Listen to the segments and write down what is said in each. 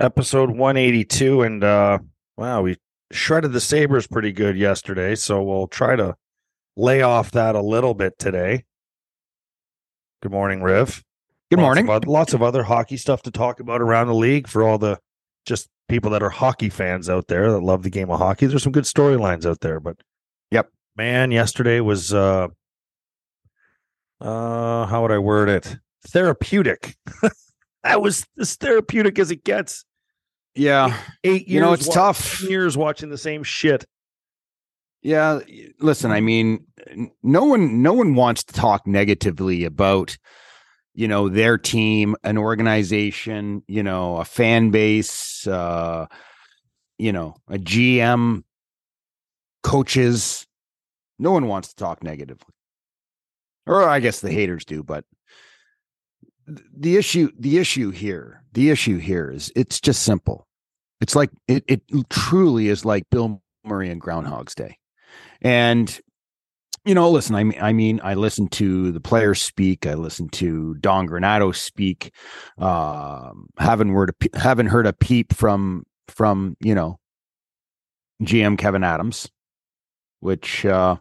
Episode 182 and uh wow we shredded the Sabres pretty good yesterday so we'll try to lay off that a little bit today. Good morning riff. Good Lots morning. of lots of other hockey stuff to talk about around the league for all the just people that are hockey fans out there that love the game of hockey. There's some good storylines out there but Yep. man yesterday was uh uh how would i word it? Therapeutic. That was as therapeutic as it gets Yeah. eight years. You know, it's tough. Years watching the same shit. Yeah. Listen, I mean, no one no one wants to talk negatively about you know their team, an organization, you know, a fan base, uh, you know, a GM, coaches. No one wants to talk negatively. Or I guess the haters do, but the issue the issue here, the issue here is it's just simple. It's like it it truly is like Bill Murray and Groundhog's Day. And you know, listen, I mean, I mean, I listened to the players speak. I listen to Don Granato speak. Um, haven't heard a, haven't heard a peep from from you know GM Kevyn Adams, which uh,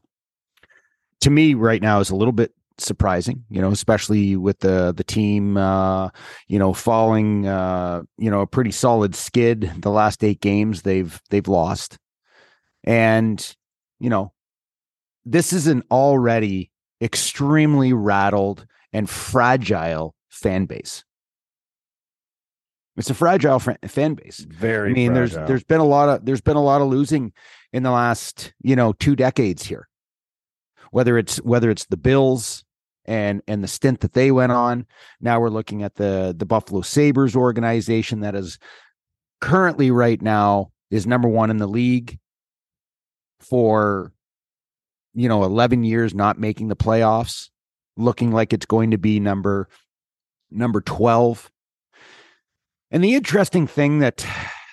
to me right now is a little bit surprising. You know, especially with the the team, uh, you know, falling, uh, you know, a pretty solid skid the last eight games they've they've lost, and you know this is an already extremely rattled and fragile fan base. It's a fragile fr- fan base. Very I mean, fragile. there's there's been a lot of there's been a lot of losing in the last you know two decades here. Whether it's whether it's the Bills and and the stint that they went on, now we're looking at the the Buffalo Sabres organization that is currently right now is number one in the league for you know 11 years not making the playoffs looking like it's going to be number number 12 and the interesting thing that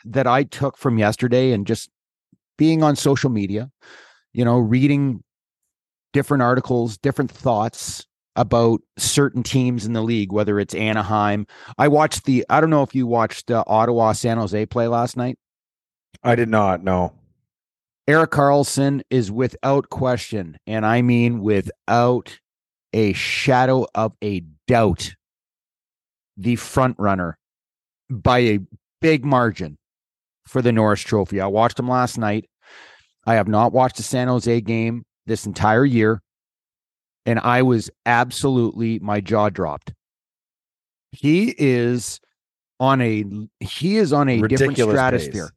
that i took from yesterday and just being on social media you know reading different articles different thoughts about certain teams in the league whether it's anaheim i watched the i don't know if you watched uh, ottawa san jose play last night I did not no. Erik Karlsson is without question, and I mean without a shadow of a doubt, the front runner by a big margin for the Norris Trophy. I watched him last night. I have not watched a San Jose game this entire year, and I was absolutely my jaw dropped. He is on a he is on a different stratosphere. pace.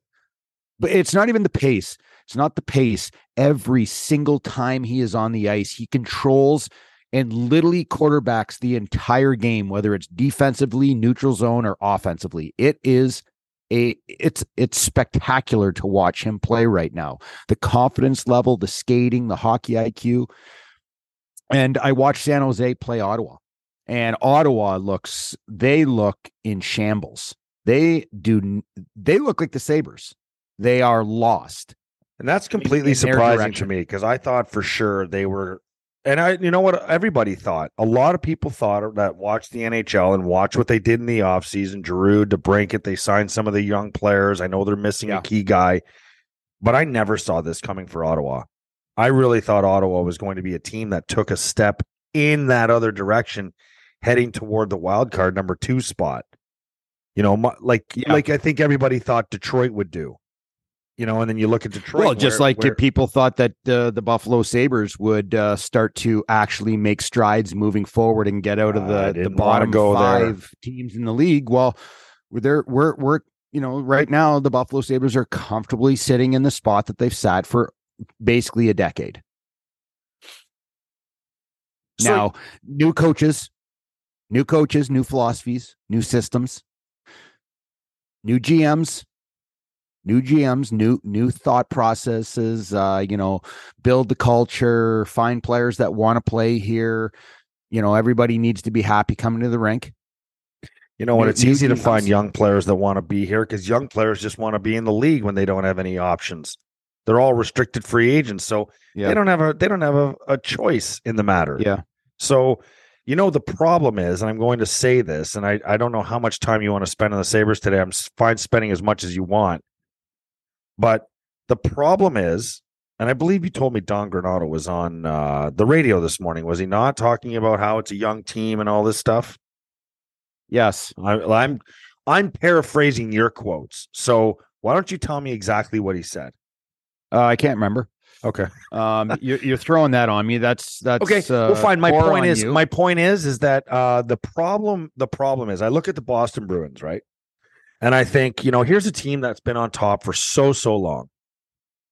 But it's not even the pace. It's not the pace. Every single time he is on the ice, he controls and literally quarterbacks the entire game, whether it's defensively, neutral zone, or offensively. It is a it's it's spectacular to watch him play right now. The confidence level, the skating, the hockey IQ. And I watched San Jose play Ottawa. And Ottawa looks they look in shambles. They do they look like the Sabres. They are lost. And that's completely surprising to me because I thought for sure they were. And I, you know what? Everybody thought. A lot of people thought that watched the NHL and watched what they did in the offseason. Giroux, DeBrincat, they signed some of the young players. I know they're missing Yeah. a key guy, but I never saw this coming for Ottawa. I really thought Ottawa was going to be a team that took a step in that other direction. heading toward the wild card number two spot. You know, like Yeah. like I think everybody thought Detroit would do. You know, and then you look at Detroit. well, just where- like where- people thought that uh, the Buffalo Sabres would uh, start to actually make strides moving forward and get out of the, the bottom go there. five teams in the league. Well, we're there. We're we're you know right now the Buffalo Sabres are comfortably sitting in the spot that they've sat for basically a decade. So- now, new coaches, new coaches, new philosophies, new systems, new GMs, new GMs, new new thought processes. Uh, you know, build the culture, find players that want to play here. You know, everybody needs to be happy coming to the rink. You know what? It's new easy to find young players that want to be here because young players just want to be in the league when they don't have any options. They're all restricted free agents, so Yeah. they don't have a they don't have a, a choice in the matter. Yeah. So, you know, the problem is, and I'm going to say this, and I, I don't know how much time you want to spend on the Sabres today. I'm fine spending as much as you want. But the problem is, and I believe you told me Don Granato was on uh, the radio this morning, was he not talking about how it's a young team and all this stuff? Yes. I, I'm I'm paraphrasing your quotes. So why don't you tell me exactly what he said? Uh, I can't remember. Okay. Um, you're, you're throwing that on me. That's that's Okay. Uh, well, fine. My point is, you. my point is, is that uh, the problem, the problem is, I look at the Boston Bruins, right, and I think, you know, here's a team that's been on top for so so long,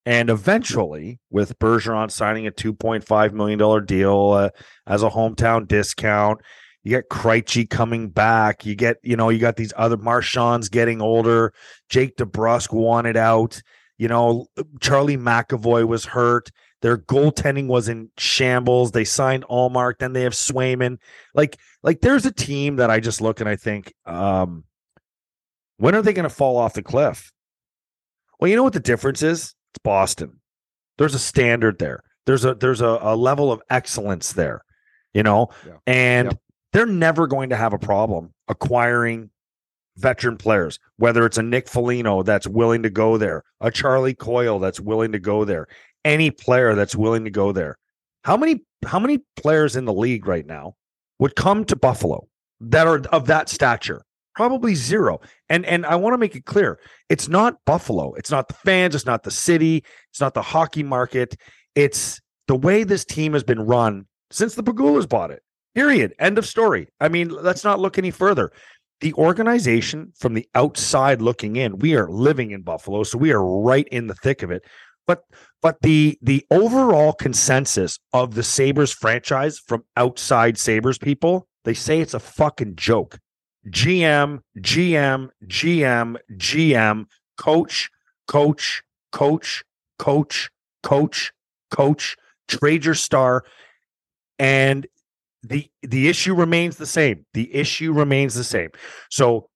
and eventually, with Bergeron signing a two point five million dollar deal uh, as a hometown discount. You get Krejci coming back. You get, you know, you got these other Marchands getting older. Jake DeBrusk wanted out. You know, Charlie McAvoy was hurt. Their goaltending was in shambles. They signed Ullmark, then they have Swayman. Like, like there's a team that I just look and I think, um, when are they going to fall off the cliff? Well, you know what the difference is? It's Boston. There's a standard there. There's a there's a, a level of excellence there, you know, Yeah. and Yep. they're never going to have a problem acquiring veteran players, whether it's a Nick Foligno that's willing to go there, a Charlie Coyle that's willing to go there, any player that's willing to go there. How many how many players in the league right now would come to Buffalo that are of that stature? Probably zero. And and I want to make it clear, it's not Buffalo. It's not the fans, it's not the city, it's not the hockey market. It's the way this team has been run since the Pegulas bought it. Period. End of story. I mean, let's not look any further the organization from the outside looking in we are living in buffalo so we are right in the thick of it. But but the the overall consensus of the sabres franchise from outside sabres people they say it's a fucking joke. Gm gm gm gm coach coach coach coach coach coach trade your star. And the the issue remains the same. The issue remains the same. So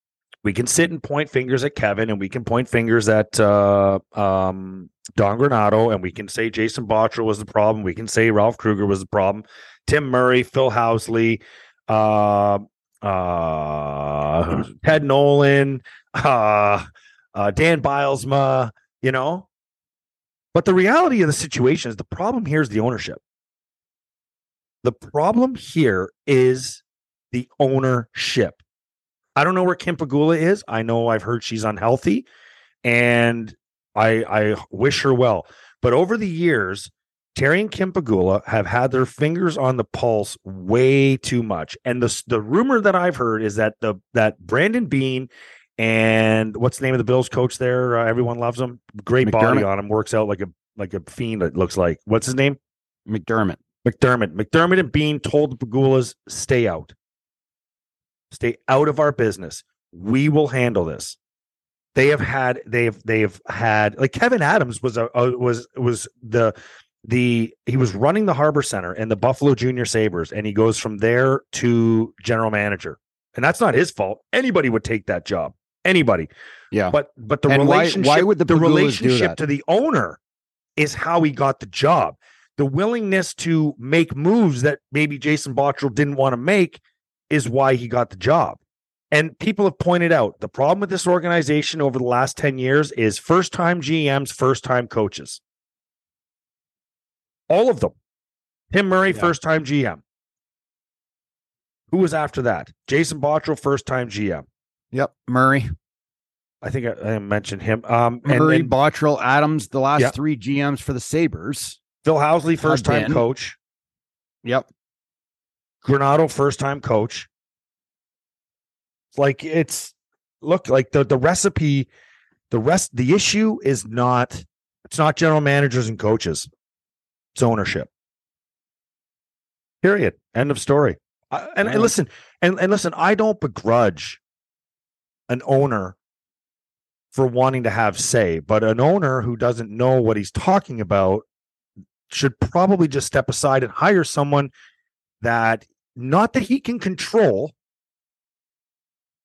we can sit and point fingers at Kevyn, and we can point fingers at uh, um, Don Granato, and we can say Jason Botterill was the problem. We can say Ralph Krueger was the problem. Tim Murray, Phil Housley, uh, uh, Ted Nolan, uh, uh, Dan Bylsma. You know, but the reality of the situation is the problem here is the ownership. The problem here is the ownership. I don't know where Kim Pegula is. I know I've heard she's unhealthy, and I I wish her well. But over the years, Terry and Kim Pegula have had their fingers on the pulse way too much. And the the rumor that I've heard is that the that Brandon Beane and what's the name of the Bills coach there? Uh, everyone loves him. Great body on him. Works out like a like a fiend. It looks like. What's his name? McDermott. McDermott. McDermott and Beane told the Pegulas, stay out. Stay out of our business. We will handle this. They have had they've they've had like Kevyn Adams was a, a was was the the he was running the Harbor Center and the Buffalo Junior Sabres and he goes from there to general manager. And that's not his fault. Anybody would take that job. Anybody. Yeah. But but the And relationship why would the the Pegulas relationship to the owner is how he got the job. The willingness to make moves that maybe Jason Botterill didn't want to make is why he got the job. And people have pointed out the problem with this organization over the last 10 years is first time GMs, first time coaches. All of them. Tim Murray, Yeah. first time GM. Who was after that? Jason Botterill, first time GM. Yep. Murray. I think I, I mentioned him. Um, and, Murray, and Botterill, Adams, the last Yeah. three GMs for the Sabres. Phil Housley, first time coach. Yep. Granato, first time coach. Like it's look like the the recipe, the rest the issue is not it's not general managers and coaches. It's ownership. Period. End of story. I, and, and listen, and, and listen, I don't begrudge an owner for wanting to have say, but an owner who doesn't know what he's talking about should probably just step aside and hire someone that not that he can control,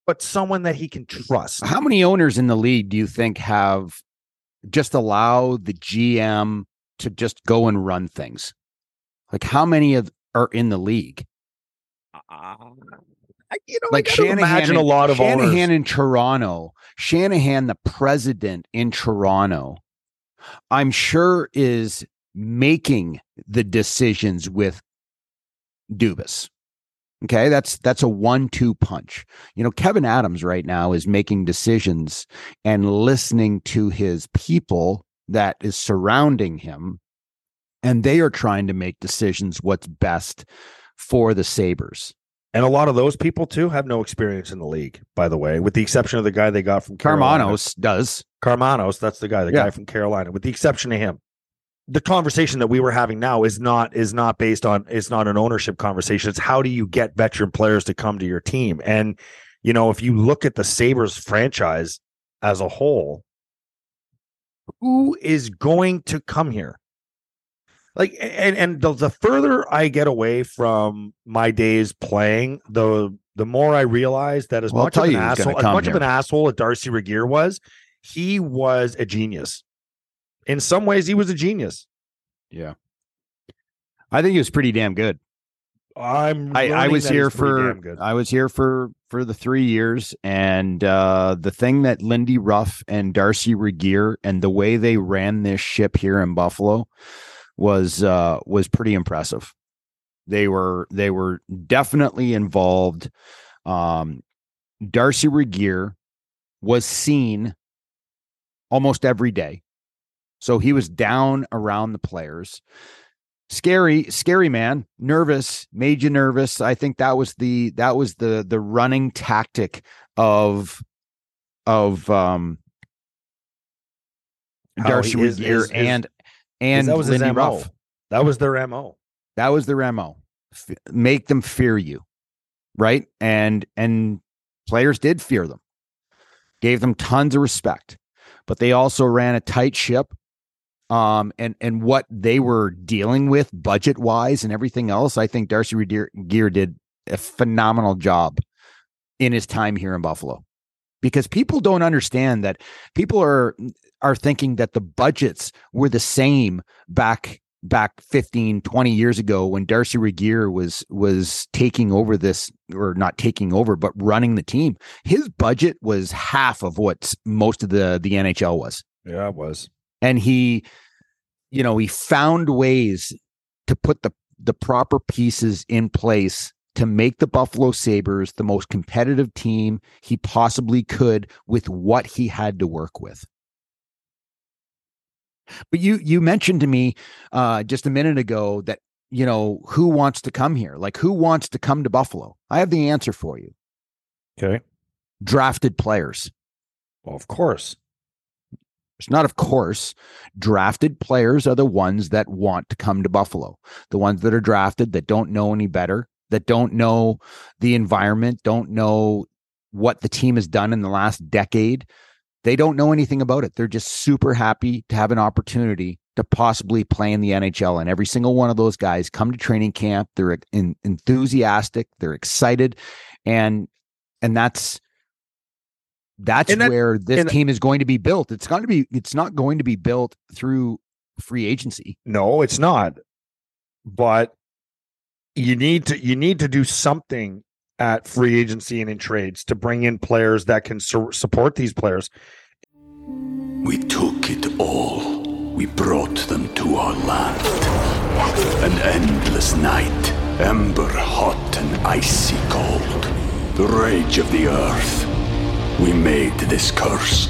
but someone that he can trust. How many owners in the league do you think have just allow the GM to just go and run things? Like how many of are in the league? Uh, I- you know, Like I Shanahan, imagine in- a lot of Shanahan owners. in Toronto, Shanahan, the president in Toronto, I'm sure is making the decisions with Dubas. Okay, that's that's a one-two punch. You know, Kevyn Adams right now is making decisions and listening to his people that is surrounding him, and they are trying to make decisions what's best for the Sabres. And a lot of those people too have no experience in the league, by the way, with the exception of the guy they got from Carolina. Karmanos does. Karmanos, that's the guy, the Yeah. guy from Carolina, with the exception of him. The conversation that we were having now is not is not based on it's not an ownership conversation. It's how do you get veteran players to come to your team? And you know, if you look at the Sabres franchise as a whole, who is going to come here? Like and and the, the further I get away from my days playing, the the more I realize that as Well, much of an you who's gonna asshole, as much of an asshole as Darcy Regier was, he was a genius. In some ways, he was a genius. Yeah. I think he was pretty damn good. I'm. I, I was here for good. I was here for for the three years, and uh, the thing that Lindy Ruff and Darcy Regier and the way they ran this ship here in Buffalo was uh, was pretty impressive. They were they were definitely involved. Um, Darcy Regier was seen almost every day, so he was down around the players scary scary man nervous made you nervous i think that was the that was the the running tactic of of um darcy is- Regier is- is- and and that was his Lindy mo. Ruff. That was their mo. that was their mo F- make them fear you right and and players did fear them gave them tons of respect but they also ran a tight ship um and and what they were dealing with budget wise and everything else i think darcy Regier Gear did a phenomenal job in his time here in buffalo. Because people don't understand that people are are thinking that the budgets were the same back back 15 20 years ago when Darcy Regier was was taking over this or not taking over but running the team. His budget was half of what most of the the NHL was. Yeah, it was. and he you know he found ways to put the the proper pieces in place to make the Buffalo Sabres the most competitive team he possibly could with what he had to work with. But you you mentioned to me uh just a minute ago that you know who wants to come here? Like who wants to come to Buffalo? I have the answer for you. Okay. drafted players. Well, of course. It's not, of course, drafted players are the ones that want to come to Buffalo. The ones that are drafted that don't know any better, that don't know the environment, don't know what the team has done in the last decade. They don't know anything about it. They're just super happy to have an opportunity to possibly play in the NHL. And every single one of those guys come to training camp. They're en- enthusiastic. They're excited, and and that's that's that- where this team is going to be built. It's going to be. It's not going to be built through free agency. No, it's not. But you need to you need to do something at free agency and in trades to bring in players that can su- support these players. We took it all. We brought them to our land. An endless night, ember hot and icy cold. The rage of the earth. We made this curse.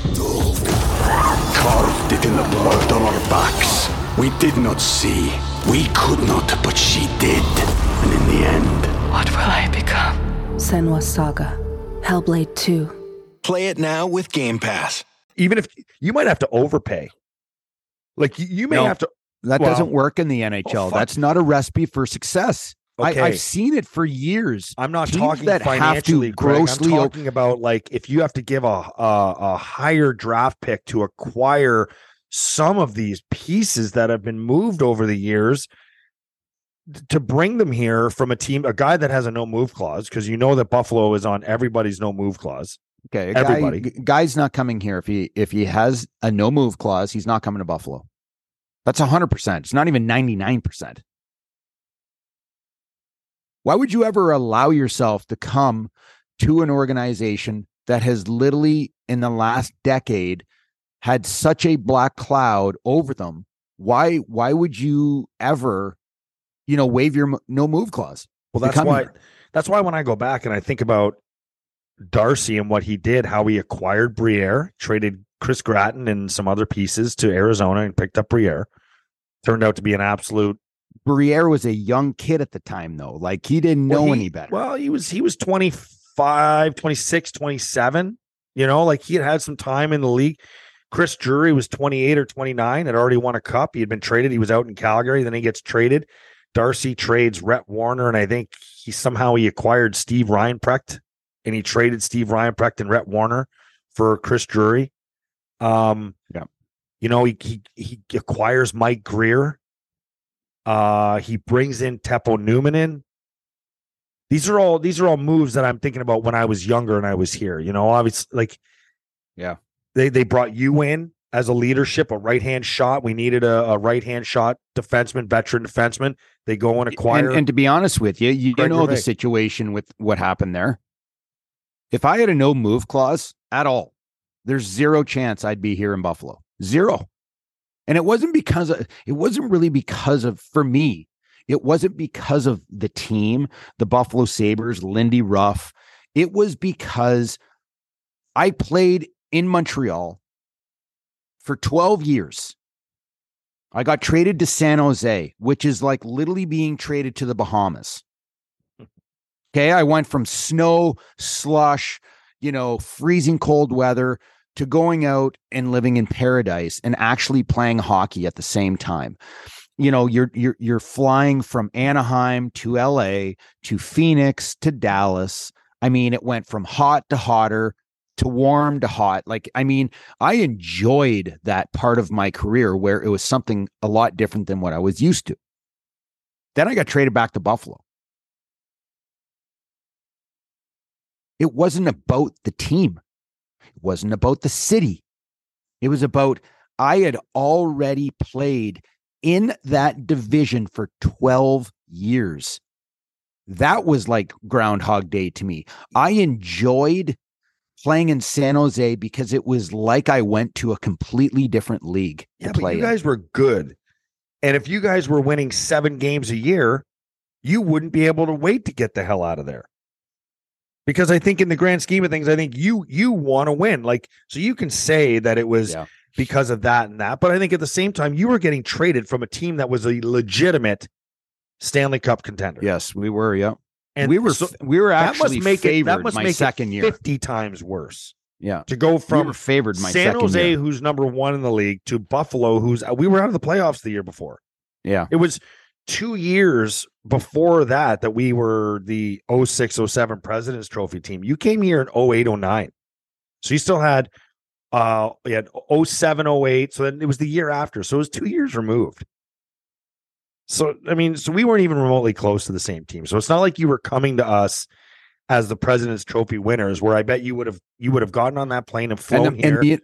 Carved it in the blood on our backs. We did not see. We could not, but she did. And in the end, What will I become? Senua's Saga. Hellblade 2. Play it now with Game Pass. Even if you might have to overpay. Like you, you may No. have to That Well- doesn't work in the NHL. Oh, fuck. That's not a recipe for success. Okay. I, I've seen it for years. I'm not Teams talking that have to financially, Greg. grossly I'm talking about like if you have to give a, a a higher draft pick to acquire some of these pieces that have been moved over the years to bring them here from a team, a guy that has a no move clause, because you know that Buffalo is on everybody's no move clause. Okay, Everybody. Guy, guy's not coming here if he if he has a no move clause. He's not coming to Buffalo. That's hundred percent. It's not even ninety nine percent. Why would you ever allow yourself to come to an organization that has literally in the last decade had such a black cloud over them? Why why would you ever, you know, waive your no move clause? Well, that's why. here? That's why when I go back and I think about Darcy and what he did, how he acquired Briere, traded Chris Gratton and some other pieces to Arizona and picked up Briere, turned out to be an absolute Briere was a young kid at the time, though. Like he didn't know Well, he- any better. Well, he was he was 25, 26, 27. You know, like he had had some time in the league. Chris Drury was 28 or 29, had already won a cup. He had been traded. He was out in Calgary. Then he gets traded. Darcy trades Rhett Warrener, and I think he somehow he acquired Steve Reinprecht, and he traded Steve Reinprecht and Rhett Warrener for Chris Drury. Um, Yeah. you know, he he he acquires Mike Grier. Uh, he brings in Teppo Numminen in. These are all these are all moves that I'm thinking about when I was younger and I was here. You know, obviously, like, Yeah. they they brought you in as a leadership, a right hand shot. We needed a, a right hand shot defenseman, veteran defenseman. They go and acquire. And, and to be honest with you, you Greg know the situation with what happened there. If I had a no move clause at all, there's zero chance I'd be here in Buffalo. Zero. And it wasn't because of, it wasn't really because of for me. It wasn't because of the team, the Buffalo Sabres, Lindy Ruff. It was because I played in Montreal for 12 years. I got traded to San Jose, which is like literally being traded to the Bahamas. Okay. I went from snow, slush, you know, freezing cold weather to going out and living in paradise and actually playing hockey at the same time. You know, you're you're you're flying from Anaheim to LA to Phoenix to Dallas. I mean, it went from hot to hotter to warm to hot. Like, I mean, I enjoyed that part of my career where it was something a lot different than what I was used to. Then I got traded back to Buffalo. It wasn't about the team. Wasn't about the city. It was about I had already played in that division for 12 years. That was like Groundhog Day to me. I enjoyed playing in San Jose because it was like I went to a completely different league yeah, to but play. you in. guys were good. And if you guys were winning seven games a year, you wouldn't be able to wait to get the hell out of there. Because I think in the grand scheme of things, I think you you want to win. Like, so you can say that it was Yeah. because of that and that. But I think at the same time, you were getting traded from a team that was a legitimate Stanley Cup contender. Yes, we were. Yeah, And we were. so we were that actually must make favored it that must my make second year. 50 times worse Yeah, to go we from were favored my San second Jose, year. who's number one in the league, to Buffalo, who's we were out of the playoffs the year before. Yeah, It was two years before that that we were the 06 07 President's Trophy team. You came here in 08 09. So you still had uh you had 07 08. So then it was the year after. So it was two years removed. So I mean, so we weren't even remotely close to the same team. So it's not like you were coming to us as the President's Trophy winners, where I bet you would have you would have gotten on that plane and flown and, here and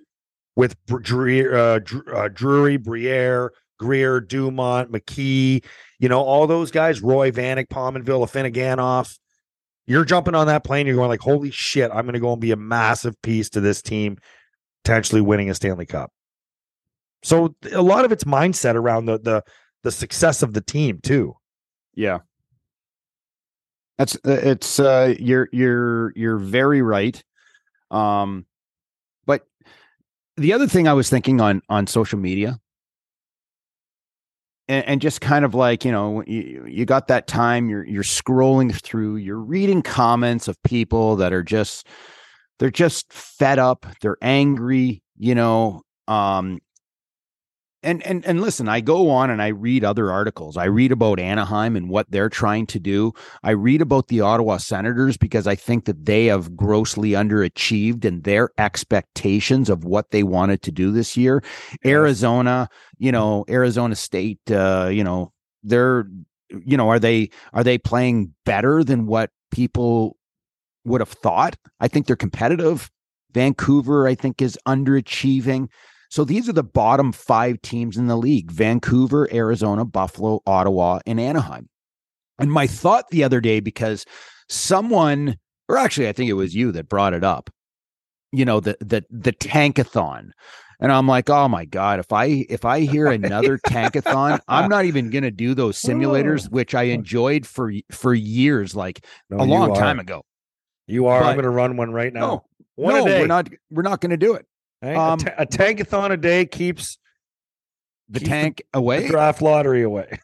with uh, uh, Drury, Briere, Grier, Dumont, McKee, you know, all those guys, Roy Vanek, Pominville, Afinogenov. You're jumping on that plane. You're going like, holy shit, I'm going to go and be a massive piece to this team, potentially winning a Stanley Cup. So a lot of it's mindset around the the the success of the team too. yeah, That's uh, it's uh you're you're you're very right. Um but the other thing I was thinking on on social media and, and just kind of like, you know, you, you got that time you're you're scrolling through, you're reading comments of people that are just they're just fed up, they're angry, you know, um and and and listen i go on and i read other articles. I read about anaheim and what they're trying to do. I read about the ottawa senators because i think that they have grossly underachieved in their expectations of what they wanted to do this year. Arizona you know arizona state uh you know they're you know are they are they playing better than what people would have thought? I think they're competitive. Vancouver i think is underachieving so these are the bottom five teams in the league Vancouver, Arizona, Buffalo, Ottawa, and Anaheim. And my thought the other day, because someone, or actually, I think it was you that brought it up, you know, the the the tankathon. And I'm like, oh my God, if I if I hear another tankathon, I'm not even gonna do those simulators, oh. which I enjoyed for for years, like No, a long time ago. You are. I'm going to run one right now. No, One no, we're not we're not gonna do it. Hey, um, a, ta- a tankathon a day keeps The Keep the- tank the away. draft lottery away.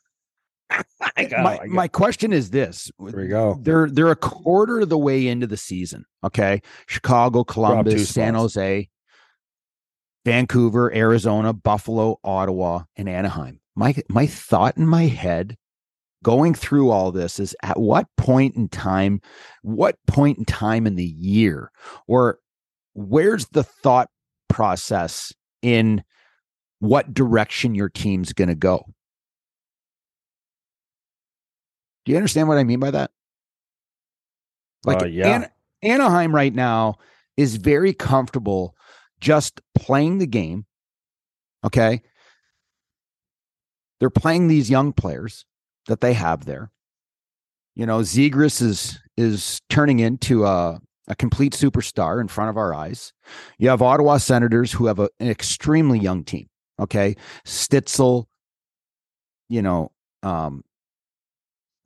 My, my question is this there we go. they're they're a quarter of the way into the season okay chicago columbus san jose vancouver arizona buffalo ottawa and anaheim my my thought in my head going through all this is at what point in time what point in time in the year or where's the thought process in what direction your team's going to go do you understand what i mean by that like Uh, yeah. An- anaheim right now is very comfortable just playing the game okay they're playing these young players that they have there. You know, Zegras is is turning into a a complete superstar in front of our eyes. You have Ottawa Senators who have a, an extremely young team. Okay, Stützle, you know, um,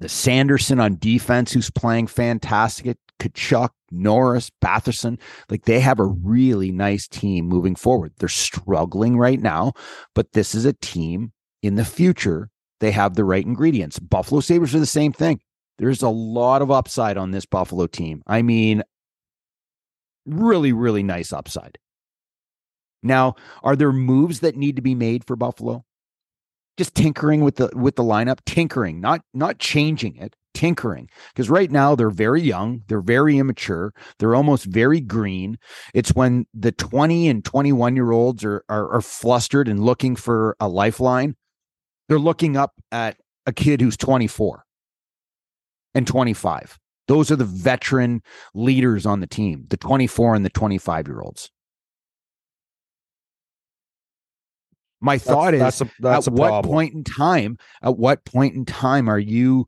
the Sanderson on defense who's playing fantastic. Tkachuk, Norris, Batherson, like they have a really nice team moving forward. They're struggling right now, but this is a team in the future they have the right ingredients. Buffalo Sabres are the same thing. There's a lot of upside on this Buffalo team. I mean, really, really nice upside. Now, are there moves that need to be made for Buffalo? Just tinkering with the with the lineup, tinkering, not not changing it, tinkering. Because right now they're very young, they're very immature, they're almost very green. It's when the 20 and 21 year olds are, are are flustered and looking for a lifeline they're looking up at a kid who's 24 and 25. Those are the veteran leaders on the team, the 24 and the 25 year olds. My thought is that's a, that's at what problem. point in time, at what point in time are you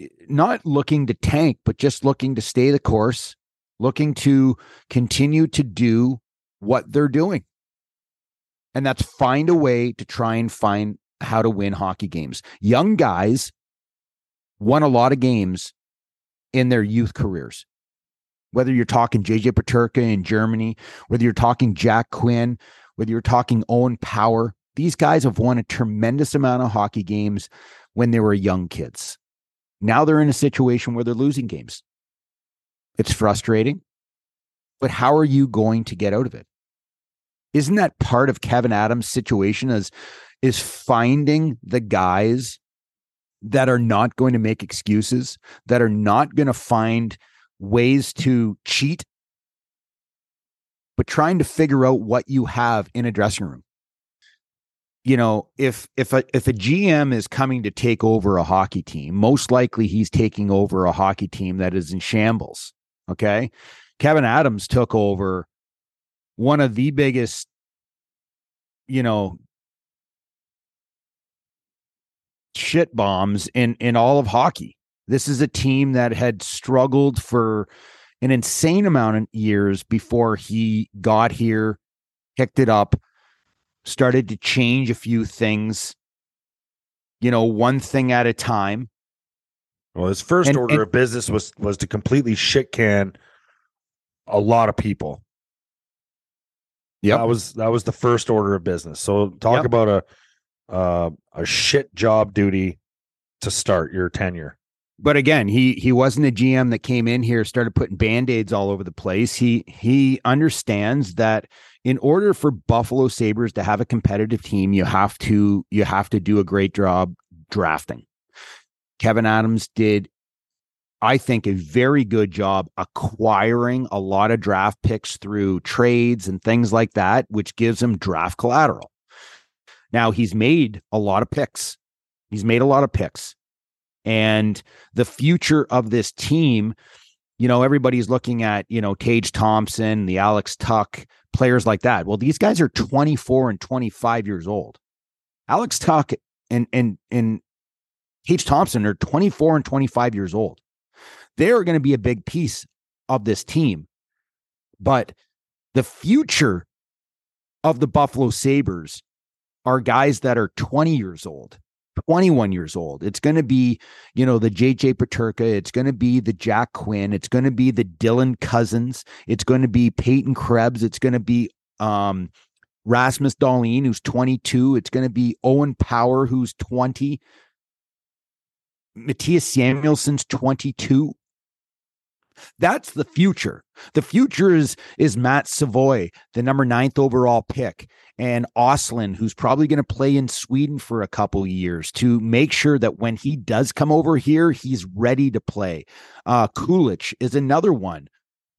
eh, not looking to tank, but just looking to stay the course, looking to continue to do what they're doing? And that's find a way to try and find how to win hockey games. Young guys won a lot of games in their youth careers. Whether you're talking JJ Peterka in Germany, whether you're talking Jack Quinn, whether you're talking Owen Power, these guys have won a tremendous amount of hockey games when they were young kids. Now they're in a situation where they're losing games. It's frustrating, but how are you going to get out of it? Isn't that part of Kevyn Adams' situation as is finding the guys that are not going to make excuses, that are not going to find ways to cheat, but trying to figure out what you have in a dressing room. You know, if if a if a GM is coming to take over a hockey team, most likely he's taking over a hockey team that is in shambles. Okay. Kevyn Adams took over one of the biggest, you know, shit bombs in in all of hockey. This is a team that had struggled for an insane amount of years before he got here, picked it up, started to change a few things, you know, one thing at a time. Well, his first And- order and- of business was was to completely shit can a lot of people. Yeah, That was that was the first order of business. So talk Yep. about a uh, a shit job duty to start your tenure. but again, he he wasn't a GM that came in here started putting band-aids all over the place. He he understands that in order for Buffalo Sabres to have a competitive team, you have to you have to do a great job drafting. Kevyn Adams did I think a very good job acquiring a lot of draft picks through trades and things like that, which gives him draft collateral. Now he's made a lot of picks. He's made a lot of picks. And the future of this team, you know, everybody's looking at, you know, Tage Thompson, the Alex Tuch, players like that. Well, these guys are 24 and 25 years old. Alex Tuch and and and Tage Thompson are 24 and 25 years old. They're going to be a big piece of this team. But the future of the Buffalo Sabres are guys that are 20 years old, 21 years old. It's going to be, you know, the JJ Peterka. It's going to be the Jack Quinn. It's going to be the Dylan Cozens. It's going to be Peyton Krebs. It's going to be um, Rasmus Dahlin, who's 22. It's going to be Owen Power, who's 20. Mattias Samuelsson's 22. That's the future. The future is is Matt Savoie, the number ninth overall pick, and Oslin, who's probably going to play in Sweden for a couple years to make sure that when he does come over here, he's ready to play. Uh, Kulich is another one.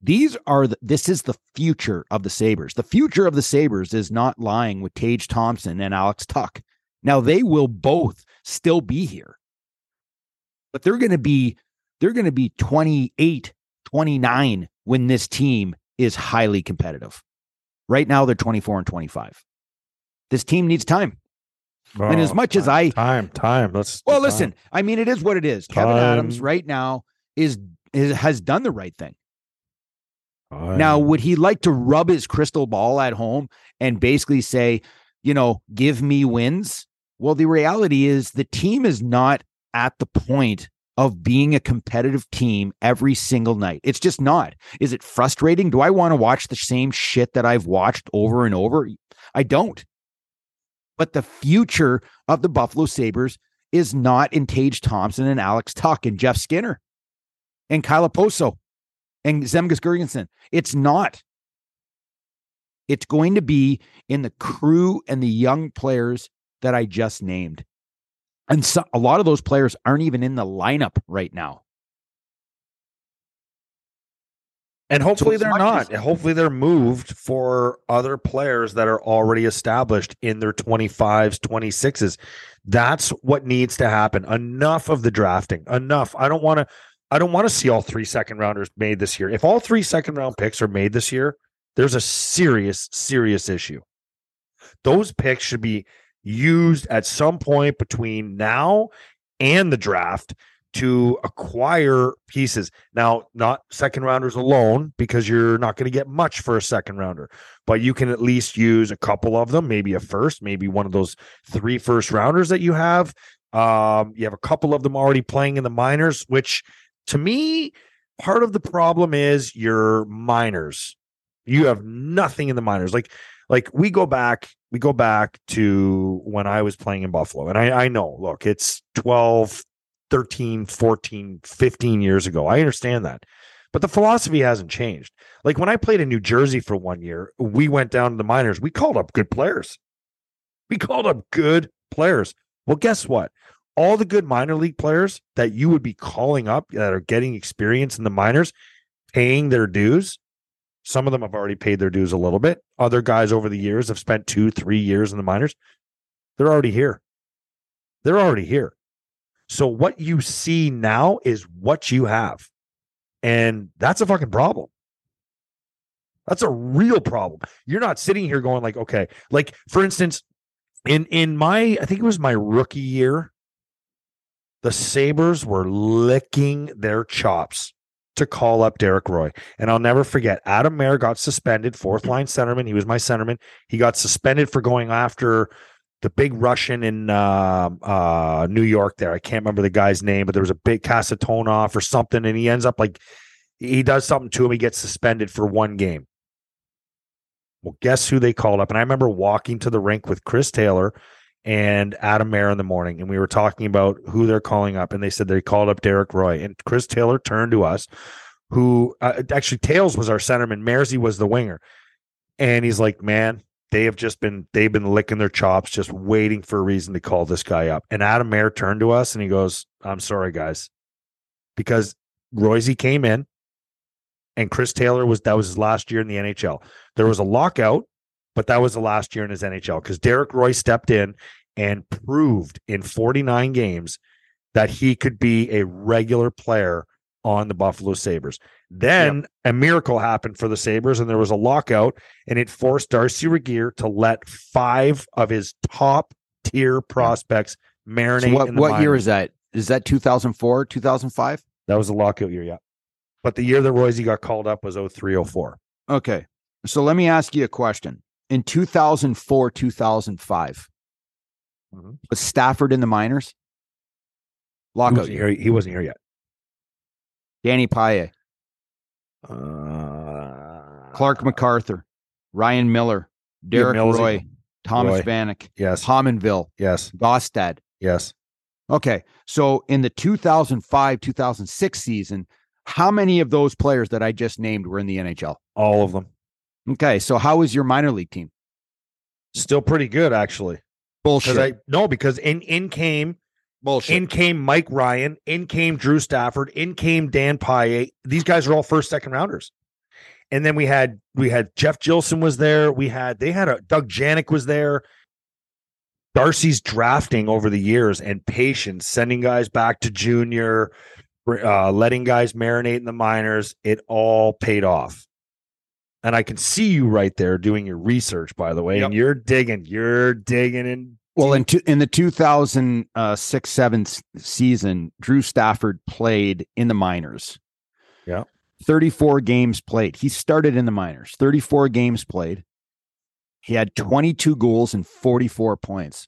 These are the, this is the future of the Sabres. The future of the Sabres is not lying with Tage Thompson and Alex Tuch. Now they will both still be here. But they're going to be they're going to be 28, 29 when this team is highly competitive. Right now they're 24 and 25. This team needs time. And as oh, much as I- Oh, time, time. Let's Well, time. listen, I mean it is what it is. Kevyn Adams right now is, is has done the right thing. Time. Now, would he like to rub his crystal ball at home and basically say, you know, give me wins? Well, the reality is the team is not at the point of being a competitive team every single night. It's just not. Is it frustrating? Do I want to watch the same shit that I've watched over and over? I don't. But the future of the Buffalo Sabres is not in Tage Thompson and Alex Tuch and Jeff Skinner and Kyle Poso and Zemgus Girgensons. It's not. It's going to be in the crew and the young players that I just named. And so, a lot of those players aren't even in the lineup right now. And hopefully as they're not. hopefully they're moved for other players that are already established in their 25s, 26s. That's what needs to happen. Enough of the drafting. Enough. I don't want to I don't want to see all three second rounders made this year. If all three second round picks are made this year, there's a serious serious issue. Those picks should be used at some point between now and the draft to acquire pieces. Now, not second rounders alone, because you're not going to get much for a second rounder, but you can at least use a couple of them, maybe a first, maybe one of those three first rounders that you have. Um, you have a couple of them already playing in the minors, which to me, part of the problem is your minors. You have nothing in the minors. Like, like we go back, we go back to when I was playing in Buffalo. And I, I know, look, it's 12, 13, 14, 15 years ago. I understand that. But the philosophy hasn't changed. Like when I played in New Jersey for one year, we went down to the minors. We called up good players. We called up good players. Well, guess what? All the good minor league players that you would be calling up that are getting experience in the minors, paying their dues. Some of them have already paid their dues a little bit. Other guys over the years have spent two, three years in the minors. They're already here. They're already here. So what you see now is what you have. And that's a fucking problem. That's a real problem. You're not sitting here going like, okay, like for instance, in in my I think it was my rookie year, the Sabres were licking their chops to call up Derek Roy. And I'll never forget, Adam Mair got suspended, fourth line centerman. He was my centerman. He got suspended for going after the big Russian in uh, uh, New York there. I can't remember the guy's name, but there was a big Kasatonov or something, and he ends up like he does something to him. He gets suspended for one game. Well, guess who they called up? And I remember walking to the rink with Chris Taylor and Adam Mair in the morning, and we were talking about who they're calling up, and they said they called up Derek Roy, and Chris Taylor turned to us, who uh, actually Tails was our centerman, Mersey was the winger, and he's like, "Man, they have just been they've been licking their chops, just waiting for a reason to call this guy up." And Adam Mair turned to us and he goes, "I'm sorry, guys," because Roisey came in, and Chris Taylor was that was his last year in the NHL. There was a lockout, but that was the last year in his NHL because Derek Roy stepped in and proved in 49 games that he could be a regular player on the Buffalo Sabres. Then yep. a miracle happened for the Sabres, and there was a lockout, and it forced Darcy Regier to let five of his top tier prospects marinate. So what what year is that? Is that 2004, 2005? That was a lockout year, yeah. But the year that Roisey got called up was 0304. Okay. So let me ask you a question. In 2004, 2005, mm-hmm. was Stafford in the minors? Lockout. He wasn't here, he wasn't here yet. Danny Paille. Uh, Clarke MacArthur. Ryan Miller. Derek Roy. Thomas Roy. Vanek. Yes. Pominville. Yes. Gaustad. Yes. Okay. So in the 2005 2006 season, how many of those players that I just named were in the NHL? All of them. Okay, so how is your minor league team? Still pretty good, actually. Bullshit. I, no, because in in came bullshit. In came Mike Ryan. In came Drew Stafford. In came Dan Paille. These guys are all first, second rounders. And then we had we had Jeff Jillson was there. We had they had a Doug Janik was there. Darcy's drafting over the years and patience, sending guys back to junior, uh, letting guys marinate in the minors. It all paid off and I can see you right there doing your research, by the way, yep. and you're digging, you're digging in. Well, in two, in the 2006 uh, seven season, Drew Stafford played in the minors. Yeah, 34 games played. He started in the minors. 34 games played. He had 22 goals and 44 points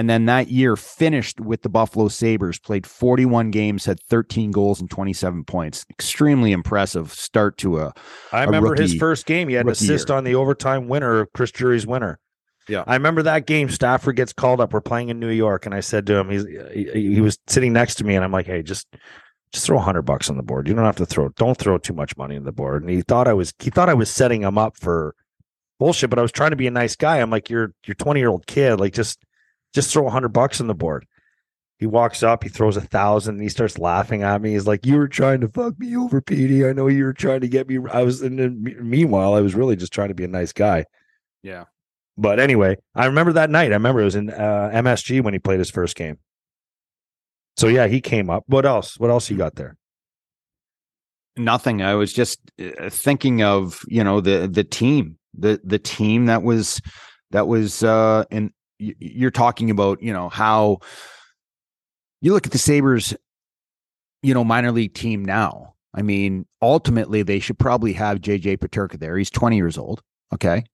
and then that year finished with the Buffalo Sabres, played 41 games, had 13 goals and 27 points. Extremely impressive start to a. I remember rookie, his first game. He had an assist year. on the overtime winner Chris Drury's winner. Yeah, I remember that game. Stafford gets called up. We're playing in New York, and I said to him, he's he, he was sitting next to me, and I'm like, hey, just just throw a hundred bucks on the board. You don't have to throw. Don't throw too much money on the board. And he thought I was he thought I was setting him up for bullshit, but I was trying to be a nice guy. I'm like, you're you're 20 year old kid. Like just just throw a hundred bucks on the board. He walks up, he throws a thousand, and he starts laughing at me. He's like, "You were trying to fuck me over, Petey. I know you were trying to get me." I was, and then meanwhile, I was really just trying to be a nice guy. Yeah. But anyway, I remember that night. I remember it was in uh, MSG when he played his first game. So yeah, he came up. What else? What else he got there? Nothing. I was just uh, thinking of you know the the team, the the team that was that was uh in you're talking about, you know, how you look at the Sabres, you know, minor league team now. I mean, ultimately, they should probably have JJ Peterka there. He's 20 years old. Okay.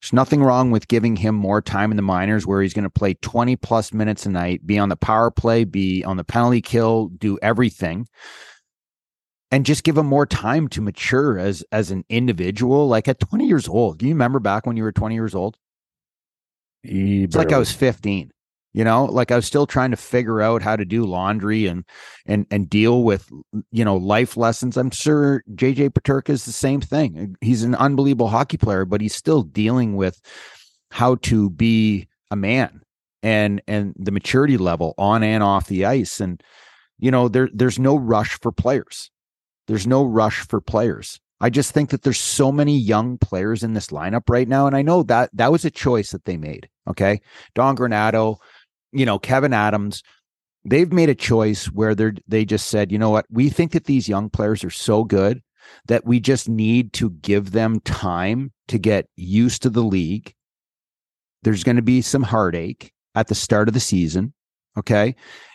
There's nothing wrong with giving him more time in the minors where he's going to play 20 plus minutes a night, be on the power play, be on the penalty kill, do everything. And just give him more time to mature as as an individual. Like at 20 years old, do you remember back when you were 20 years old? It's like I was 15. You know, like I was still trying to figure out how to do laundry and and and deal with you know life lessons. I'm sure JJ Peterka is the same thing. He's an unbelievable hockey player, but he's still dealing with how to be a man and and the maturity level on and off the ice. And you know, there there's no rush for players. There's no rush for players. I just think that there's so many young players in this lineup right now. And I know that that was a choice that they made. Okay. Don Granato, you know, Kevyn Adams, they've made a choice where they're they just said, you know what, we think that these young players are so good that we just need to give them time to get used to the league. There's going to be some heartache at the start of the season. Okay.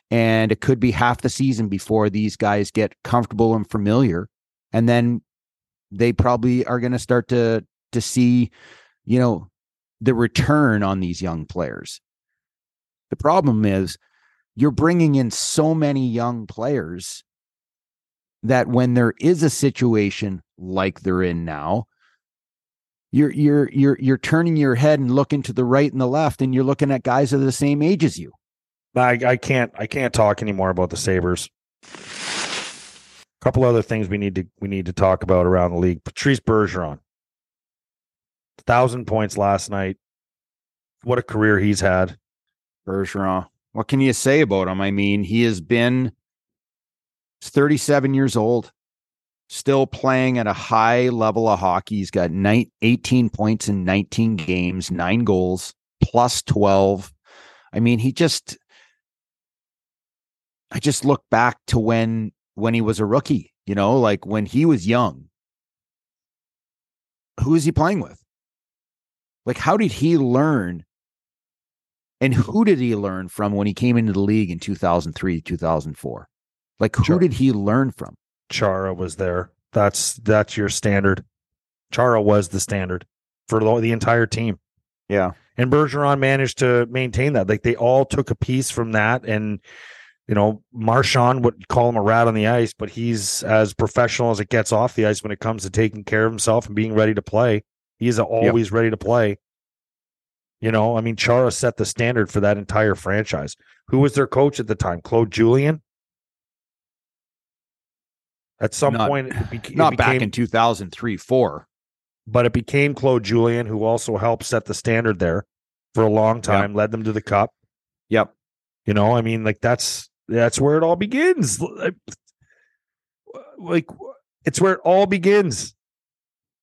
And it could be half the season before these guys get comfortable and familiar. And then they probably are going to start to to see, you know, the return on these young players. The problem is you're bringing in so many young players that when there is a situation like they're in now, you're you're you're you're turning your head and looking to the right and the left, and you're looking at guys that are the same age as you. I, I can't I can't talk anymore about the Sabres. A couple other things we need to we need to talk about around the league. Patrice Bergeron, thousand points last night. What a career he's had. Bergeron. What can you say about him? I mean, he has been 37 years old, still playing at a high level of hockey. He's got 18 points in 19 games, nine goals, plus 12. I mean, he just I just look back to when when he was a rookie, you know, like when he was young. Who is he playing with? Like how did he learn and mm-hmm. who did he learn from when he came into the league in 2003, 2004? Like who did he learn from? Chara was there. That's that's your standard. Chara was the standard for the, the entire team. Yeah. And Bergeron managed to maintain that. Like they all took a piece from that. And, you know, Marchand would call him a rat on the ice, but he's as professional as it gets off the ice when it comes to taking care of himself and being ready to play. He's always ready to play. You know, I mean, Chara set the standard for that entire franchise. Who was their coach at the time? Claude Julien? At some Not- point, it beca- it Not back in 2003, 4. but it became Claude Julien, who also helped set the standard there for a long time, led them to the cup. Yep. You know, I mean, like that's that's where it all begins. Like it's where it all begins.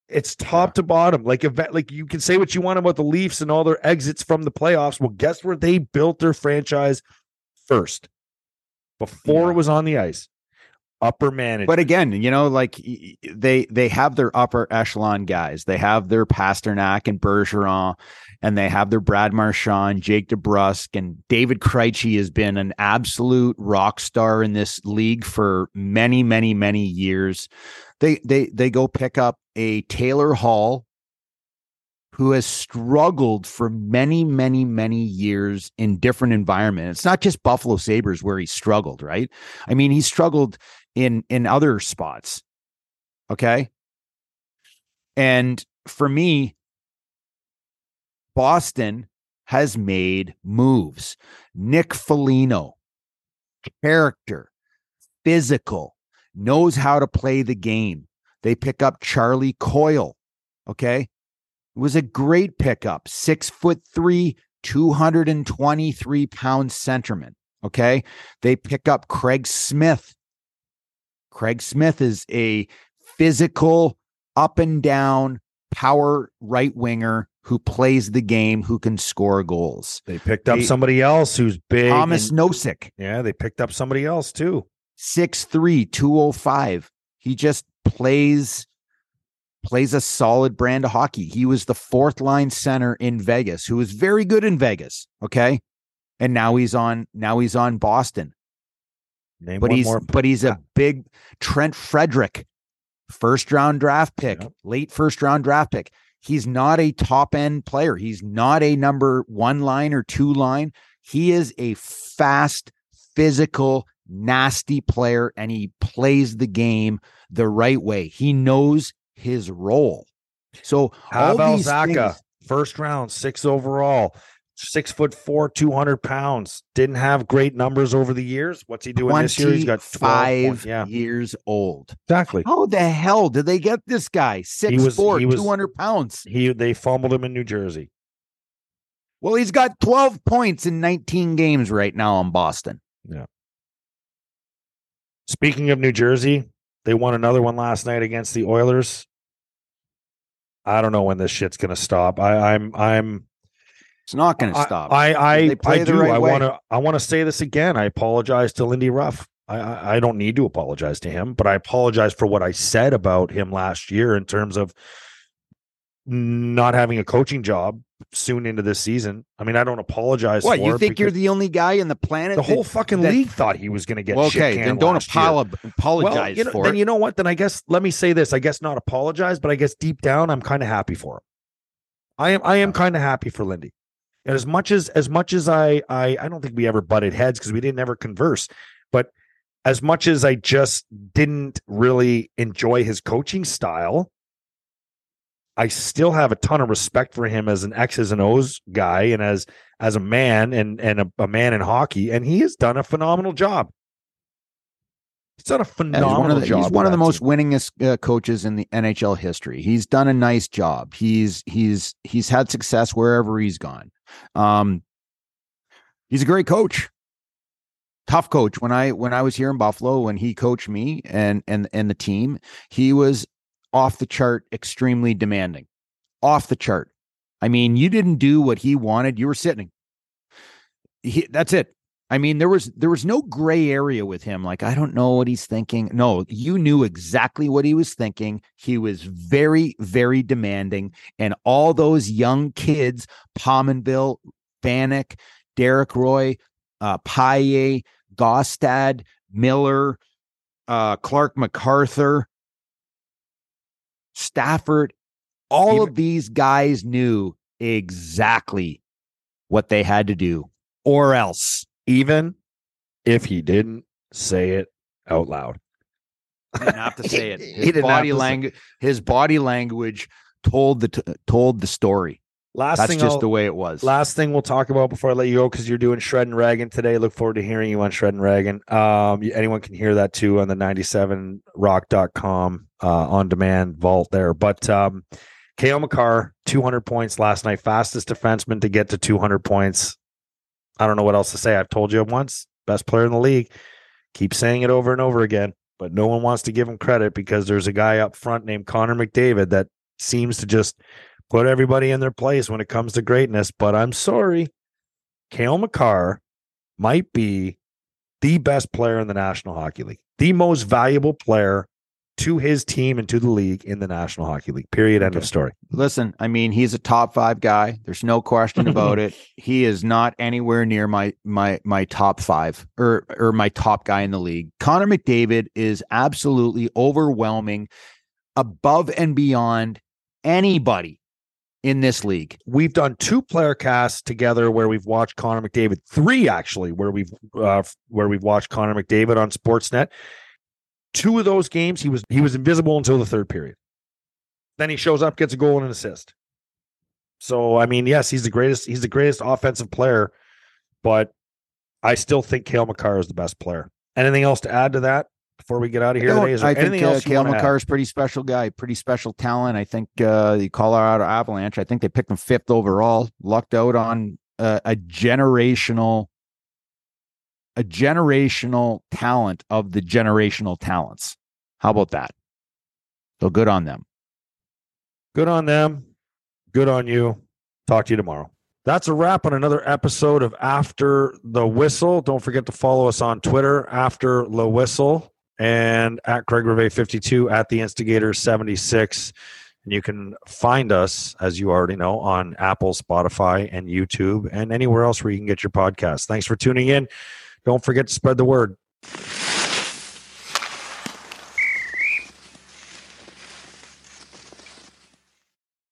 It's top to bottom. Like if like you can say what you want about the Leafs and all their exits from the playoffs. Well, guess where they built their franchise first before Yeah. it was on the ice. Upper management. But again, you know, like they they have their upper echelon guys. They have their Pastrnak and Bergeron, and they have their Brad Marchand, Jake DeBrusk, and David Krejci has been an absolute rock star in this league for many, many, many years. They they they go pick up a Taylor Hall, who has struggled for many, many, many years in different environments. It's not just Buffalo Sabres where he struggled, right? I mean, he struggled in in other spots. Okay. And for me, Boston has made moves. Nick Foligno, character, physical, knows how to play the game. They pick up Charlie Coyle. Okay. It was a great pickup. Six foot three, 223 pound centerman. Okay. They pick up Craig Smith. Craig Smith is a physical, up and down power right winger who plays the game, who can score goals. they picked up they- somebody else who's big. Thomas and- Nosek, yeah, they picked up somebody else too. 6'3, 205. He just plays plays a solid brand of hockey. He was the fourth line center in Vegas, who was very good in Vegas. Okay. And now he's on now he's on Boston. Name but he's more. but he's a big Trent Frederic, first round draft pick, Yep. late first round draft pick. He's not a top end player. He's not a number one line or two line. He is a fast, physical, nasty player, and he plays the game the right way. He knows his role. So Pavel these Zacha, things- first round, six overall, six foot four, 200 pounds. Didn't have great numbers over the years. What's he doing this year? He's got 12 five. Yeah, years old. exactly. How the hell did they get this guy? Six was- four, he was- 200 pounds. He they fumbled him in New Jersey. Well, he's got 12 points in 19 games right now in Boston. Speaking of New Jersey, they won another one last night against the Oilers. I don't know when this shit's gonna stop. I, I'm I'm It's not going to I- stop. I I, I do. right I way. to I want to say this again. I apologize to Lindy Ruff. I I don't need to apologize to him, but I apologize for what I said about him last year in terms of not having a coaching job soon into this season. I mean, I don't apologize. what, you think you're the only guy in the planet? the that- whole fucking that- league thought he was going to get Well, okay, then don't apolo- apologize Well, you know, for then it. you know what? Then I guess let me say this. I guess not apologize, but I guess deep down I'm kind of happy for him. I am I am kind of happy for Lindy. And as much as as much as I I I don't think we ever butted heads because we didn't ever converse, but as much as I just didn't really enjoy his coaching style, I still have a ton of respect for him as an X's and O's guy and as as a man and and a, a man in hockey, and he has done a phenomenal job. He's done a phenomenal he's one of the. He's one of the most winningest uh, coaches in the NHL history. He's done a nice job. He's he's he's had success wherever he's gone. Um, he's a great coach. Tough coach. When I when I was here in Buffalo, when he coached me and and and the team, he was off the chart, extremely demanding. Off the chart. I mean, you didn't do what he wanted. You were sitting. He, that's it. I mean, there was there was no gray area with him. Like, I don't know what he's thinking. No, you knew exactly what he was thinking. He was very, very demanding. And all those young kids, Pominville, Vanek, Derek Roy, uh, Paille, Gaustad, Miller, uh, Clarke MacArthur, Stafford, all of these guys knew exactly what they had to do, or else. even if he didn't say it out loud. He didn't have to say it. His body language, his body language told the t- told the story. Last That's thing just I'll- the way it was. Last thing we'll talk about before I let you go, because you're doing Shred and Ragan today. Look forward to hearing you on Shred and Ragan. Um, anyone can hear that too on the 97rock.com uh, on demand vault there. But um, Cale Makar, 200 points last night, fastest defenseman to get to 200 points. I don't know what else to say. I've told you once, best player in the league. Keep saying it over and over again, but no one wants to give him credit because there's a guy up front named Connor McDavid that seems to just put everybody in their place when it comes to greatness. But I'm sorry, Cale Makar might be the best player in the National Hockey League, the most valuable player to his team and to the league in the National Hockey League. Period. End of story. Listen, I mean, he's a top five guy. There's no question about it. He is not anywhere near my my my top five or or my top guy in the league. Connor McDavid is absolutely overwhelming, above and beyond anybody in this league. We've done two player casts together where we've watched Connor McDavid. Three actually, where we've uh, where we've watched Connor McDavid on Sportsnet. Two of those games, he was he was invisible until the third period. Then he shows up, gets a goal and an assist. So I mean, yes, he's the greatest. He's the greatest offensive player, but I still think Cale Makar is the best player. Anything else to add to that before we get out of here today? Is there I anything think uh, else you Cale? Makar is pretty special guy, pretty special talent. I think uh, the Colorado Avalanche. I think they picked him fifth overall. Lucked out on uh, a generational, a generational talent of the generational talents. How about that? So good on them. Good on them. Good on you. Talk to you tomorrow. That's a wrap on another episode of After the Whistle. Don't forget to follow us on Twitter, After the Whistle, and at Craig Rivet 52 at the Instigator 76. And you can find us, as you already know, on Apple, Spotify, and YouTube, and anywhere else where you can get your podcast. Thanks for tuning in. Don't forget to spread the word.